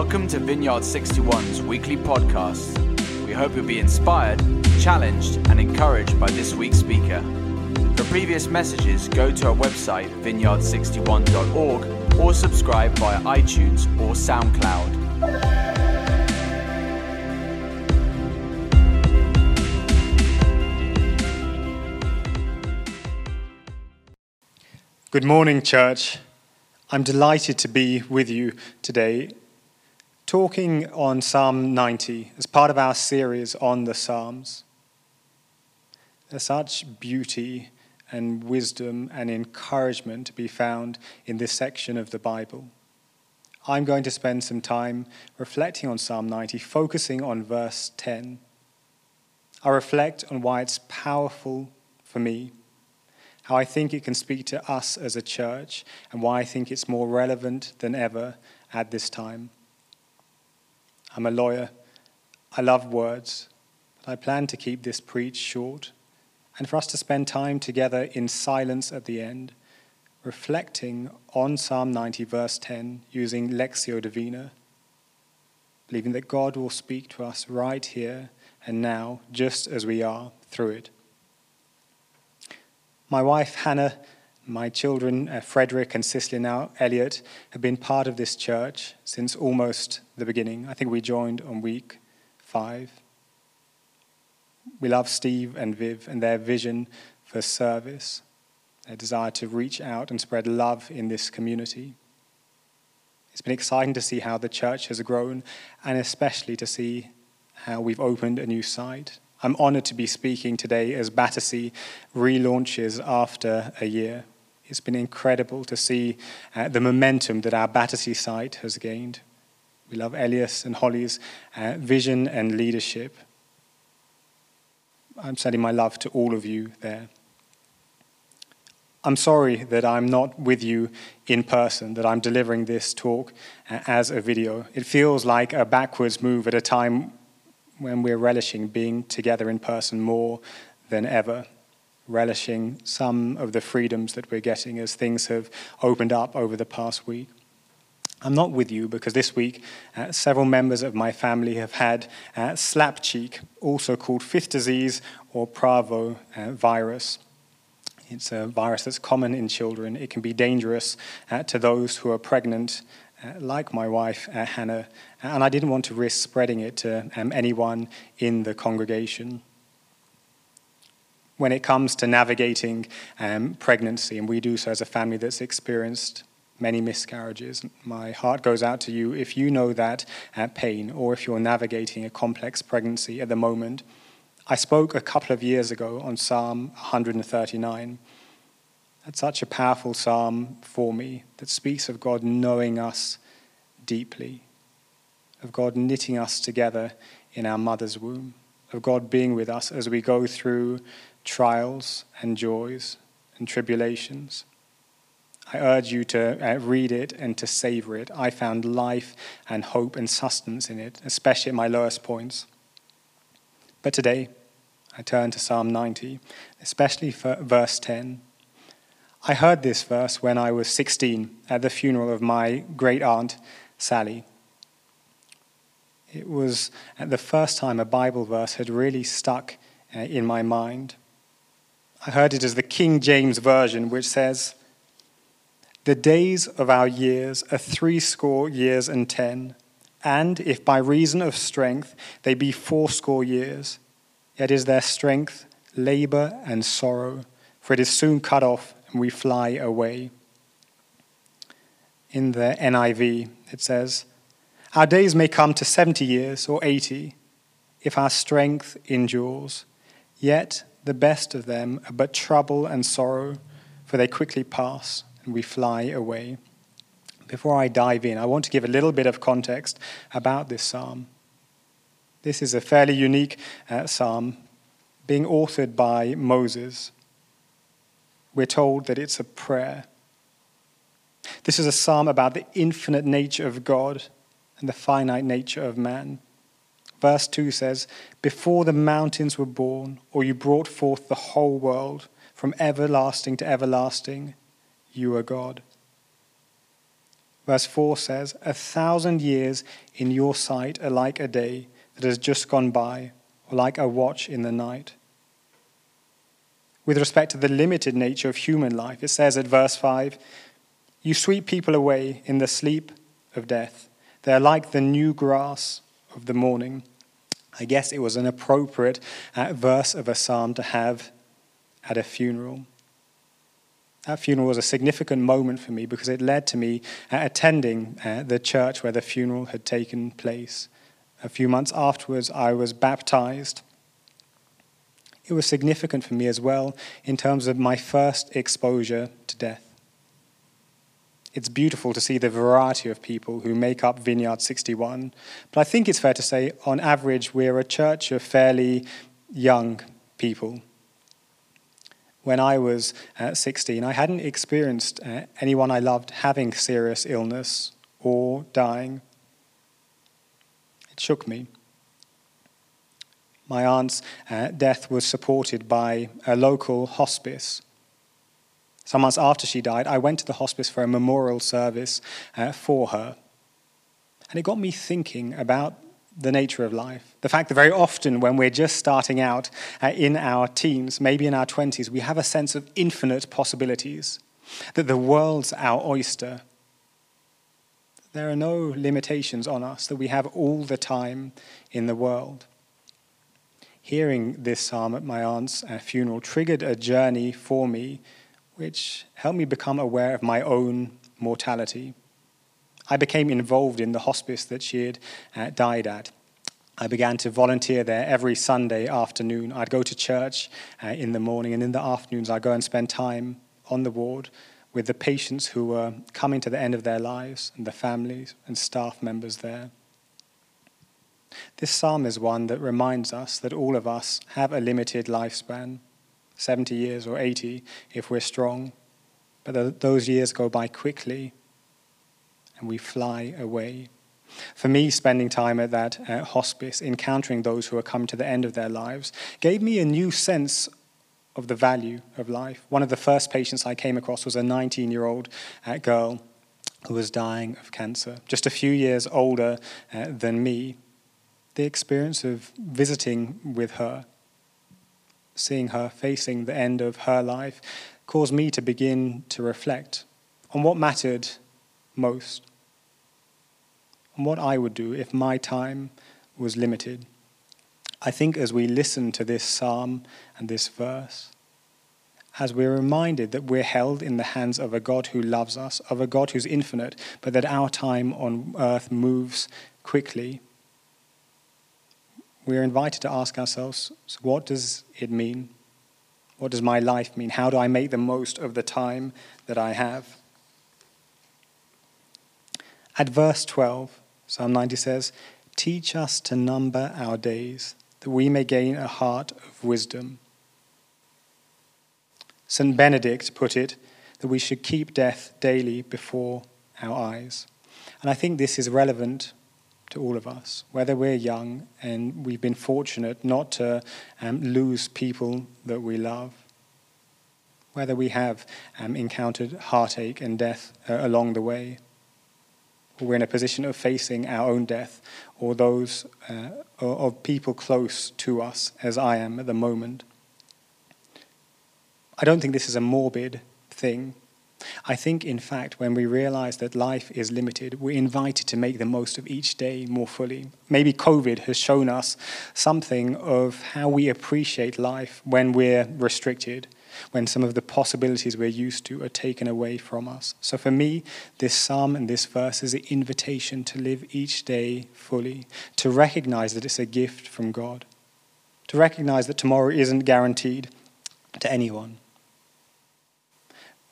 Welcome to Vineyard 61's weekly podcast. We hope you'll be inspired, challenged, and encouraged by this week's speaker. For previous messages, go to our website, vineyard61.org, or subscribe via iTunes or SoundCloud. Good morning, church. I'm delighted to be with you today, talking on Psalm 90 as part of our series on the Psalms. There's such beauty and wisdom and encouragement to be found in this section of the Bible. I'm going to spend some time reflecting on Psalm 90, focusing on verse 10. I reflect on why it's powerful for me how I think it can speak to us as a church, and why I think it's more relevant than ever at this time. I'm a lawyer. I love words, but I plan to keep this preach short and for us to spend time together in silence at the end, reflecting on Psalm 90, verse 10, using Lectio Divina, believing that God will speak to us right here and now, just as we are through it. My wife, Hannah, my children, uh, Frederick and Cicely, now Elliot, have been part of this church since almost the beginning. I think we joined on week five. We love Steve and Viv and their vision for service, their desire to reach out and spread love in this community. It's been exciting to see how the church has grown and especially to see how we've opened a new site I'm honored to be speaking today as Battersea relaunches after a year. It's been incredible to see uh, the momentum that our Battersea site has gained. We love Elias and Holly's uh, vision and leadership. I'm sending my love to all of you there. I'm sorry that I'm not with you in person, that I'm delivering this talk uh, as a video. It feels like a backwards move at a time when we're relishing being together in person more than ever, relishing some of the freedoms that we're getting as things have opened up over the past week. I'm not with you because this week uh, several members of my family have had uh, slap cheek, also called fifth disease or parvo uh, virus. It's a virus that's common in children. It can be dangerous uh, to those who are pregnant uh, like my wife, uh, Hannah, and I didn't want to risk spreading it to um, anyone in the congregation. When it comes to navigating um, pregnancy, and we do so as a family that's experienced many miscarriages, my heart goes out to you if you know that uh, pain or if you're navigating a complex pregnancy at the moment. I spoke a couple of years ago on Psalm 139 that's such a powerful psalm for me that speaks of God knowing us deeply, of God knitting us together in our mother's womb, of God being with us as we go through trials and joys and tribulations. I urge you to uh, read it and to savor it. I found life and hope and sustenance in it, especially at my lowest points. But today, I turn to Psalm 90, especially for verse 10. I heard this verse when I was 16 at the funeral of my great aunt, Sally. It was the first time a Bible verse had really stuck uh, in my mind. I heard it as the King James Version, which says, The days of our years are threescore years and ten, and if by reason of strength they be fourscore years, yet is their strength labor and sorrow, for it is soon cut off and we fly away. In the NIV, it says, Our days may come to 70 years or 80 if our strength endures, yet the best of them are but trouble and sorrow, for they quickly pass and we fly away. Before I dive in, I want to give a little bit of context about this psalm. This is a fairly unique uh, psalm, being authored by Moses we're told that it's a prayer. This is a psalm about the infinite nature of God and the finite nature of man. Verse 2 says, Before the mountains were born, or you brought forth the whole world, from everlasting to everlasting, you are God. Verse 4 says, A thousand years in your sight are like a day that has just gone by, or like a watch in the night. With respect to the limited nature of human life, it says at verse 5 You sweep people away in the sleep of death. They are like the new grass of the morning. I guess it was an appropriate uh, verse of a psalm to have at a funeral. That funeral was a significant moment for me because it led to me uh, attending uh, the church where the funeral had taken place. A few months afterwards, I was baptized. It was significant for me as well in terms of my first exposure to death. It's beautiful to see the variety of people who make up Vineyard 61, but I think it's fair to say, on average, we're a church of fairly young people when I was uh, 16, I hadn't experienced uh, anyone I loved having serious illness or dying. It shook me. My aunt's uh, death was supported by a local hospice. Some months after she died, I went to the hospice for a memorial service uh, for her. And it got me thinking about the nature of life. The fact that very often, when we're just starting out uh, in our teens, maybe in our 20s, we have a sense of infinite possibilities, that the world's our oyster. There are no limitations on us, that we have all the time in the world. Hearing this psalm at my aunt's uh, funeral triggered a journey for me which helped me become aware of my own mortality. I became involved in the hospice that she had uh, died at. I began to volunteer there every Sunday afternoon. I'd go to church uh, in the morning, and in the afternoons, I'd go and spend time on the ward with the patients who were coming to the end of their lives and the families and staff members there. This psalm is one that reminds us that all of us have a limited lifespan 70 years or 80 if we're strong. But those years go by quickly and we fly away. For me, spending time at that uh, hospice, encountering those who are coming to the end of their lives, gave me a new sense of the value of life. One of the first patients I came across was a 19 year old uh, girl who was dying of cancer, just a few years older uh, than me. The experience of visiting with her, seeing her facing the end of her life, caused me to begin to reflect on what mattered most and what I would do if my time was limited. I think as we listen to this psalm and this verse, as we're reminded that we're held in the hands of a God who loves us, of a God who's infinite, but that our time on earth moves quickly, we're invited to ask ourselves so what does it mean? What does my life mean? How do I make the most of the time that I have? At verse 12, Psalm 90 says, Teach us to number our days, that we may gain a heart of wisdom. St. Benedict put it that we should keep death daily before our eyes. And I think this is relevant to all of us, whether we're young and we've been fortunate not to um, lose people that we love, whether we have um, encountered heartache and death uh, along the way we're in a position of facing our own death or those uh, of people close to us, as I am at the moment. I don't think this is a morbid thing. I think, in fact, when we realize that life is limited, we're invited to make the most of each day more fully. Maybe COVID has shown us something of how we appreciate life when we're restricted when some of the possibilities we're used to are taken away from us. So for me, this psalm and this verse is an invitation to live each day fully, to recognize that it's a gift from God, to recognize that tomorrow isn't guaranteed to anyone.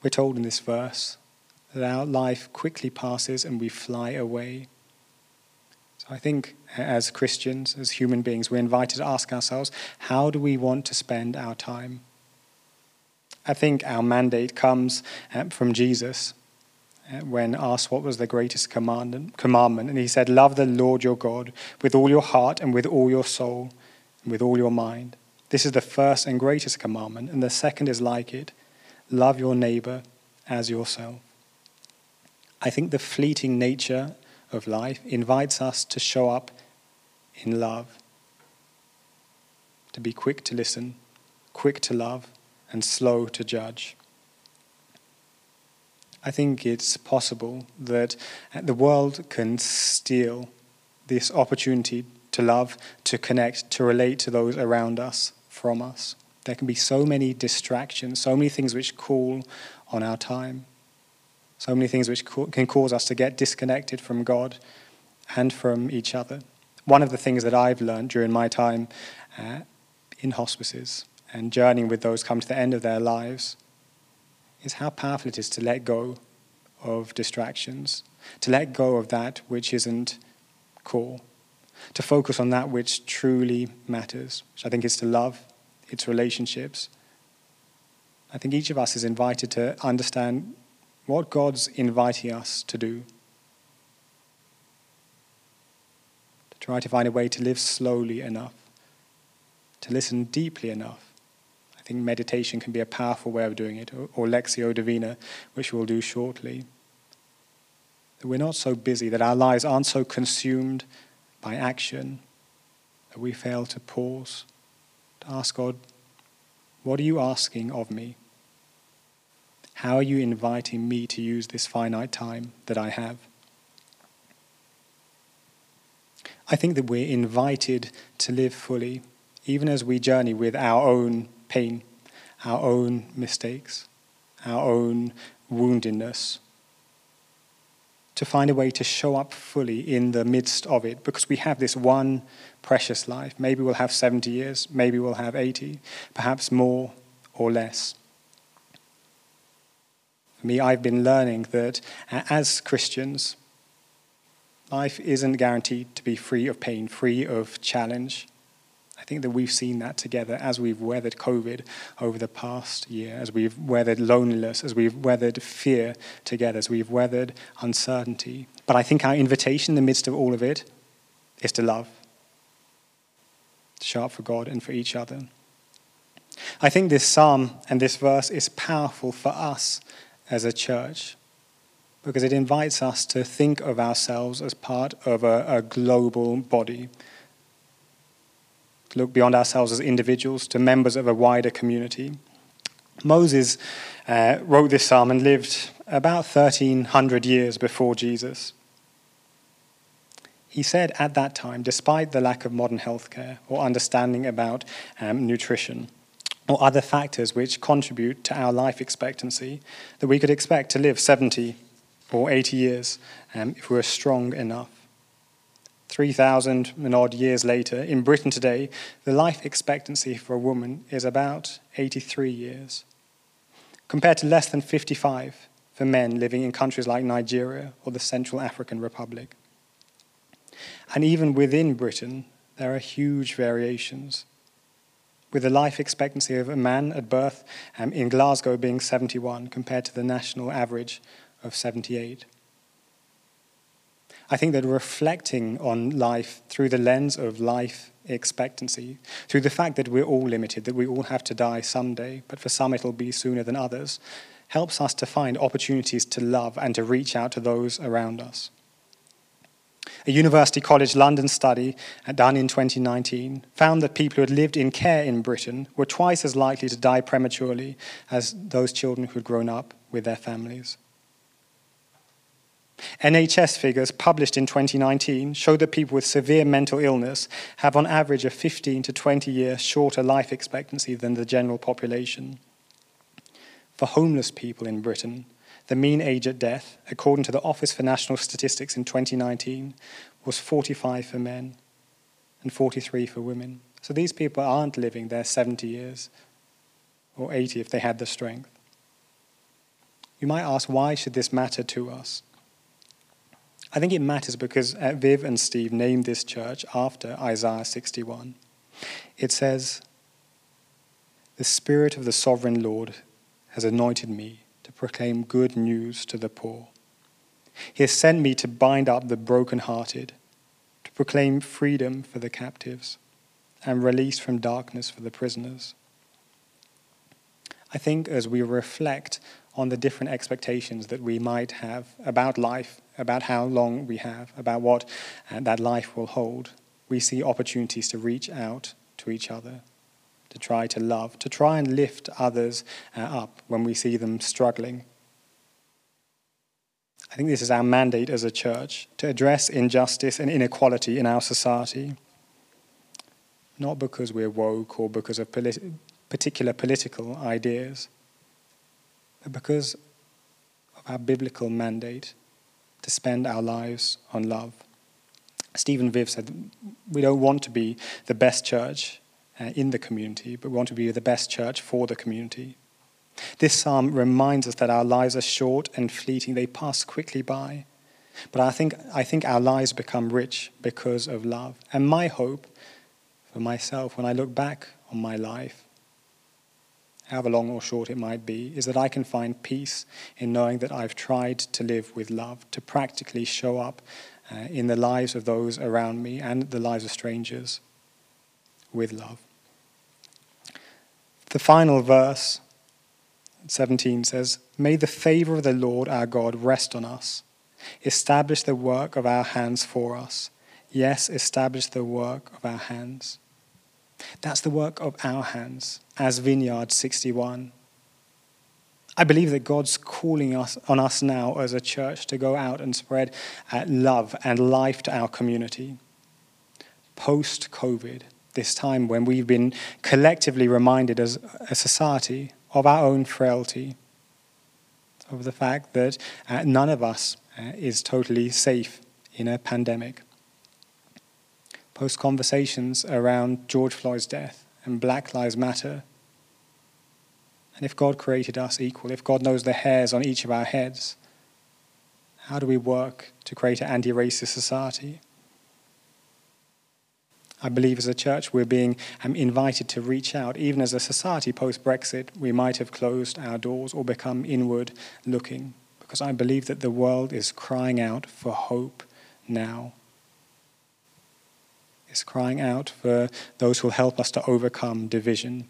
We're told in this verse that our life quickly passes and we fly away. So I think as Christians, as human beings, we're invited to ask ourselves how do we want to spend our time? I think our mandate comes uh, from Jesus uh, when asked what was the greatest commandment, commandment. And he said, Love the Lord your God with all your heart and with all your soul and with all your mind. This is the first and greatest commandment. And the second is like it love your neighbor as yourself. I think the fleeting nature of life invites us to show up in love, to be quick to listen, quick to love, and slow to judge. I think it's possible that the world can steal this opportunity to love, to connect, to relate to those around us from us. There can be so many distractions, so many things which call on our time, so many things which can cause us to get disconnected from God and from each other. One of the things that I've learned during my time uh, in hospices and journeying with those come to the end of their lives is how powerful it is to let go of distractions, to let go of that which isn't core, to focus on that which truly matters, which I think is to love, its relationships. I think each of us is invited to understand what God's inviting us to do. To try to find a way to live slowly enough, to listen deeply enough, I think meditation can be a powerful way of doing it, or, or Lectio Divina, which we'll do shortly. That we're not so busy, that our lives aren't so consumed by action, that we fail to pause, ask God, What are you asking of me? How are you inviting me to use this finite time that I have? I think that we're invited to live fully, even as we journey with our own pain, our own mistakes, our own woundedness. To find a way to show up fully in the midst of it, because we have this one precious life. Maybe we'll have 70 years, maybe we'll have 80, perhaps more or less. Me, I've been learning that as Christians, life isn't guaranteed to be free of pain, free of challenge. I think that we've seen that together as we've weathered COVID over the past year, as we've weathered loneliness, as we've weathered fear together, as we've weathered uncertainty. But I think our invitation in the midst of all of it is to love, up for God and for each other. I think this psalm and this verse is powerful for us as a church because it invites us to think of ourselves as part of a, a global body look beyond ourselves as individuals to members of a wider community. Moses uh, wrote this psalm and lived about 1300 years before Jesus. He said at that time, despite the lack of modern healthcare or understanding about um, nutrition or other factors which contribute to our life expectancy, that we could expect to live 70 or 80 years um, if we were strong enough. 3,000 and odd years later, in Britain today, the life expectancy for a woman is about 83 years, compared to less than 55 for men living in countries like Nigeria or the Central African Republic. And even within Britain, there are huge variations, with the life expectancy of a man at birth um, in Glasgow being 71 compared to the national average of 78. I think that reflecting on life through the lens of life expectancy, through the fact that we're all limited, that we all have to die someday, but for some it'll be sooner than others, helps us to find opportunities to love and to reach out to those around us. A University College London study done in 2019 found that people who had lived in care in Britain were twice as likely to die prematurely as those children who had grown up with their families. NHS figures published in 2019 show that people with severe mental illness have on average a 15 to 20 year shorter life expectancy than the general population. For homeless people in Britain, the mean age at death, according to the Office for National Statistics in 2019, was 45 for men and 43 for women. So these people aren't living their 70 years or 80 if they had the strength. You might ask, why should this matter to us? I think it matters because uh, Viv and Steve named this church after Isaiah 61. It says, The Spirit of the Sovereign Lord has anointed me proclaim good news to the poor. He has sent me to bind up the brokenhearted, to proclaim freedom for the captives, and release from darkness for the prisoners. I think as we reflect on the different expectations that we might have about life, about how long we have, about what uh, that life will hold, we see opportunities to reach out to each other, to try to love, to try and lift others uh, up when we see them struggling. I think this is our mandate as a church to address injustice and inequality in our society. Not because we're woke or because of politi- particular political ideas, but because of our biblical mandate to spend our lives on love. Stephen Viv said, We don't want to be the best church uh, in the community, but we want to be the best church for the community. This psalm reminds us that our lives are short and fleeting, they pass quickly by. But I think, I think our lives become rich because of love. And my hope for myself, when I look back on my life, however long or short it might be, is that I can find peace in knowing that I've tried to live with love, to practically show up uh, in the lives of those around me and the lives of strangers with love. The final verse, 17, says, May the favor of the Lord our God rest on us. Establish the work of our hands for us. Yes, establish the work of our hands. That's the work of our hands as Vineyard 61. I believe that God's calling us on us now as a church to go out and spread uh, love and life to our community. Post COVID, this time when we've been collectively reminded as a society of our own frailty, of the fact that uh, none of us uh, is totally safe in a pandemic. Post conversations around George Floyd's death and Black Lives Matter and if God created us equal, if God knows the hairs on each of our heads, how do we work to create an anti racist society? I believe as a church we're being um, invited to reach out. Even as a society post Brexit, we might have closed our doors or become inward looking, because I believe that the world is crying out for hope now. It's crying out for those who will help us to overcome division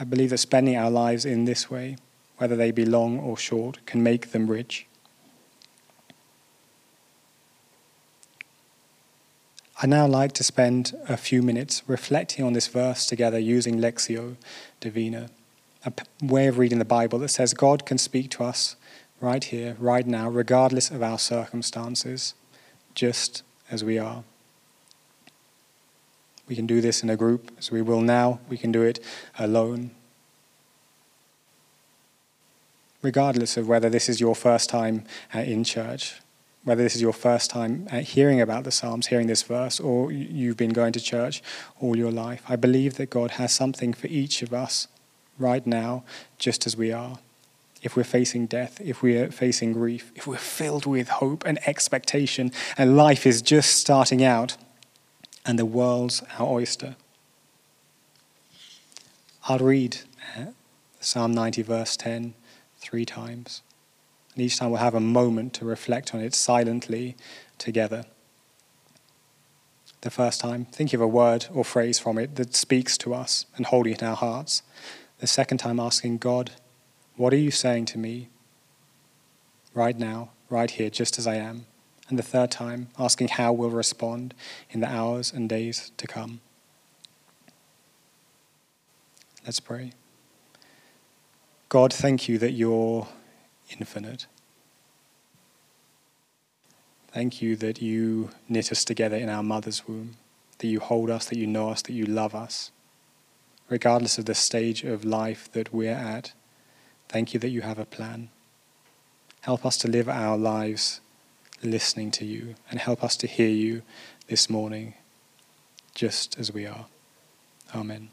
I believe that spending our lives in this way, whether they be long or short, can make them rich. I'd now like to spend a few minutes reflecting on this verse together using Lectio Divina, a way of reading the Bible that says God can speak to us right here, right now, regardless of our circumstances, just as we are. We can do this in a group, as we will now. We can do it alone. Regardless of whether this is your first time uh, in church, whether this is your first time uh, hearing about the Psalms, hearing this verse, or you've been going to church all your life, I believe that God has something for each of us right now, just as we are. If we're facing death, if we're facing grief, if we're filled with hope and expectation, and life is just starting out, and the world's our oyster. I'll read uh, Psalm 90, verse 10, three times. And each time we'll have a moment to reflect on it silently together. The first time, think of a word or phrase from it that speaks to us and holding it in our hearts. The second time, asking God, What are you saying to me right now, right here, just as I am? and the third time, asking how we'll respond in the hours and days to come. Let's pray. God, thank you that you're infinite. Thank you that you knit us together in our mother's womb, that you hold us, that you know us, that you love us. Regardless of the stage of life that we're at, thank you that you have a plan. Help us to live our lives listening to you and help us to hear you this morning just as we are. Amen.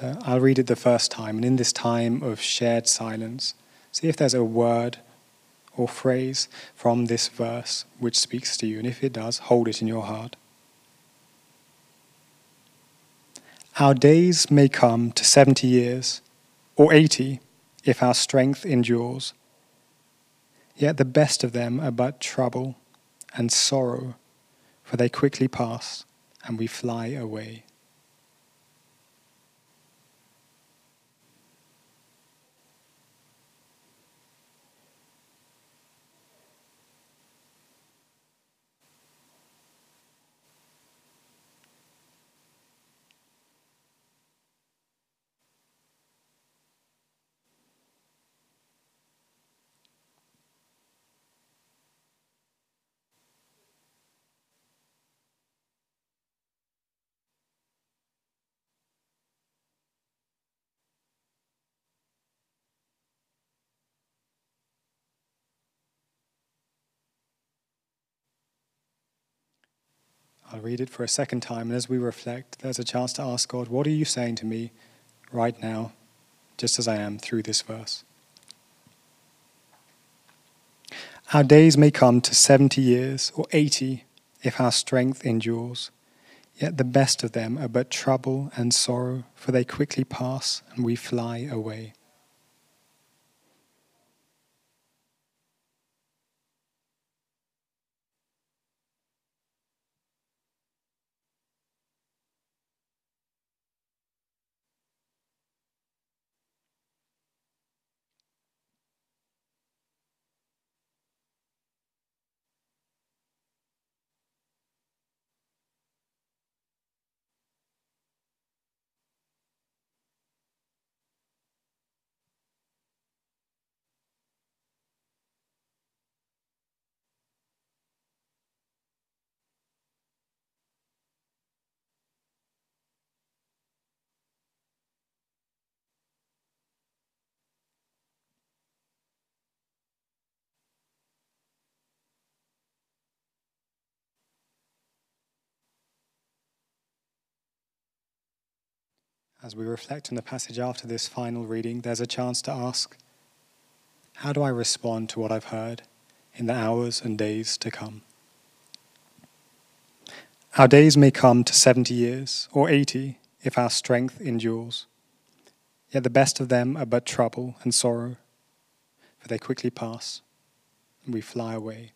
So I'll read it the first time, and in this time of shared silence, see if there's a word or phrase from this verse which speaks to you, and if it does, hold it in your heart. Our days may come to 70 years or 80 if our strength endures. Yet the best of them are but trouble and sorrow, for they quickly pass and we fly away. I'll read it for a second time, and as we reflect, there's a chance to ask God, What are you saying to me right now, just as I am through this verse? Our days may come to 70 years or 80 if our strength endures. Yet the best of them are but trouble and sorrow, for they quickly pass and we fly away. As we reflect on the passage after this final reading, there's a chance to ask How do I respond to what I've heard in the hours and days to come? Our days may come to 70 years or 80 if our strength endures. Yet the best of them are but trouble and sorrow, for they quickly pass and we fly away.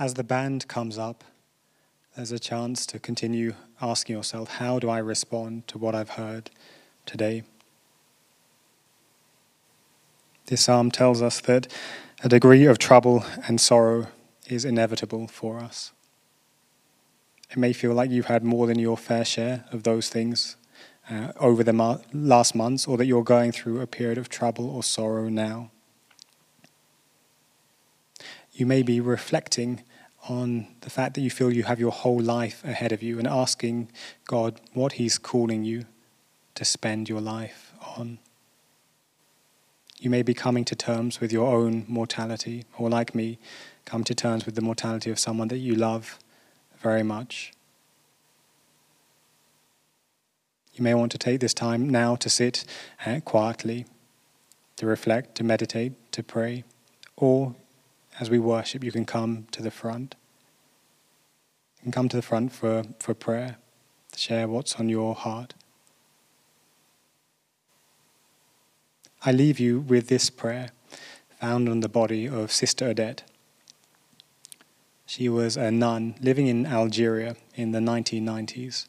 As the band comes up, there's a chance to continue asking yourself, how do I respond to what I've heard today? This psalm tells us that a degree of trouble and sorrow is inevitable for us. It may feel like you've had more than your fair share of those things uh, over the ma- last months, or that you're going through a period of trouble or sorrow now. You may be reflecting on the fact that you feel you have your whole life ahead of you and asking God what He's calling you to spend your life on. You may be coming to terms with your own mortality, or like me, come to terms with the mortality of someone that you love very much. You may want to take this time now to sit uh, quietly, to reflect, to meditate, to pray, or as we worship, you can come to the front. You can come to the front for, for prayer, to share what's on your heart. I leave you with this prayer found on the body of Sister Odette. She was a nun living in Algeria in the 1990s.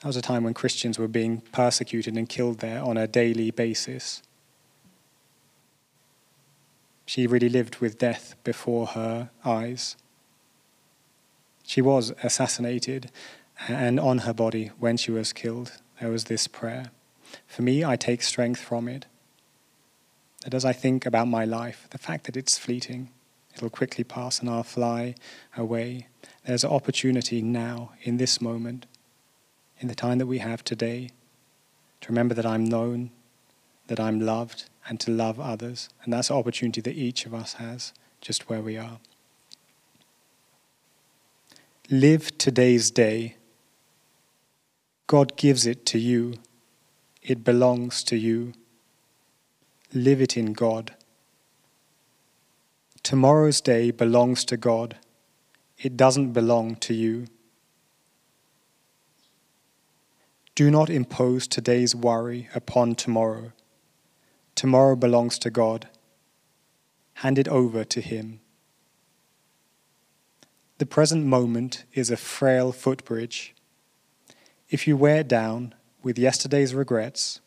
That was a time when Christians were being persecuted and killed there on a daily basis. She really lived with death before her eyes. She was assassinated, and on her body, when she was killed, there was this prayer. For me, I take strength from it. That as I think about my life, the fact that it's fleeting, it'll quickly pass and I'll fly away. There's an opportunity now, in this moment, in the time that we have today, to remember that I'm known, that I'm loved, and to love others. And that's an opportunity that each of us has just where we are. Live today's day. God gives it to you, it belongs to you. Live it in God. Tomorrow's day belongs to God, it doesn't belong to you. Do not impose today's worry upon tomorrow. Tomorrow belongs to God. Hand it over to Him. The present moment is a frail footbridge. If you wear down with yesterday's regrets,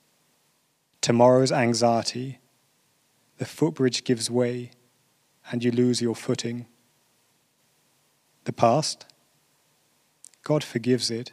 tomorrow's anxiety, the footbridge gives way and you lose your footing. The past, God forgives it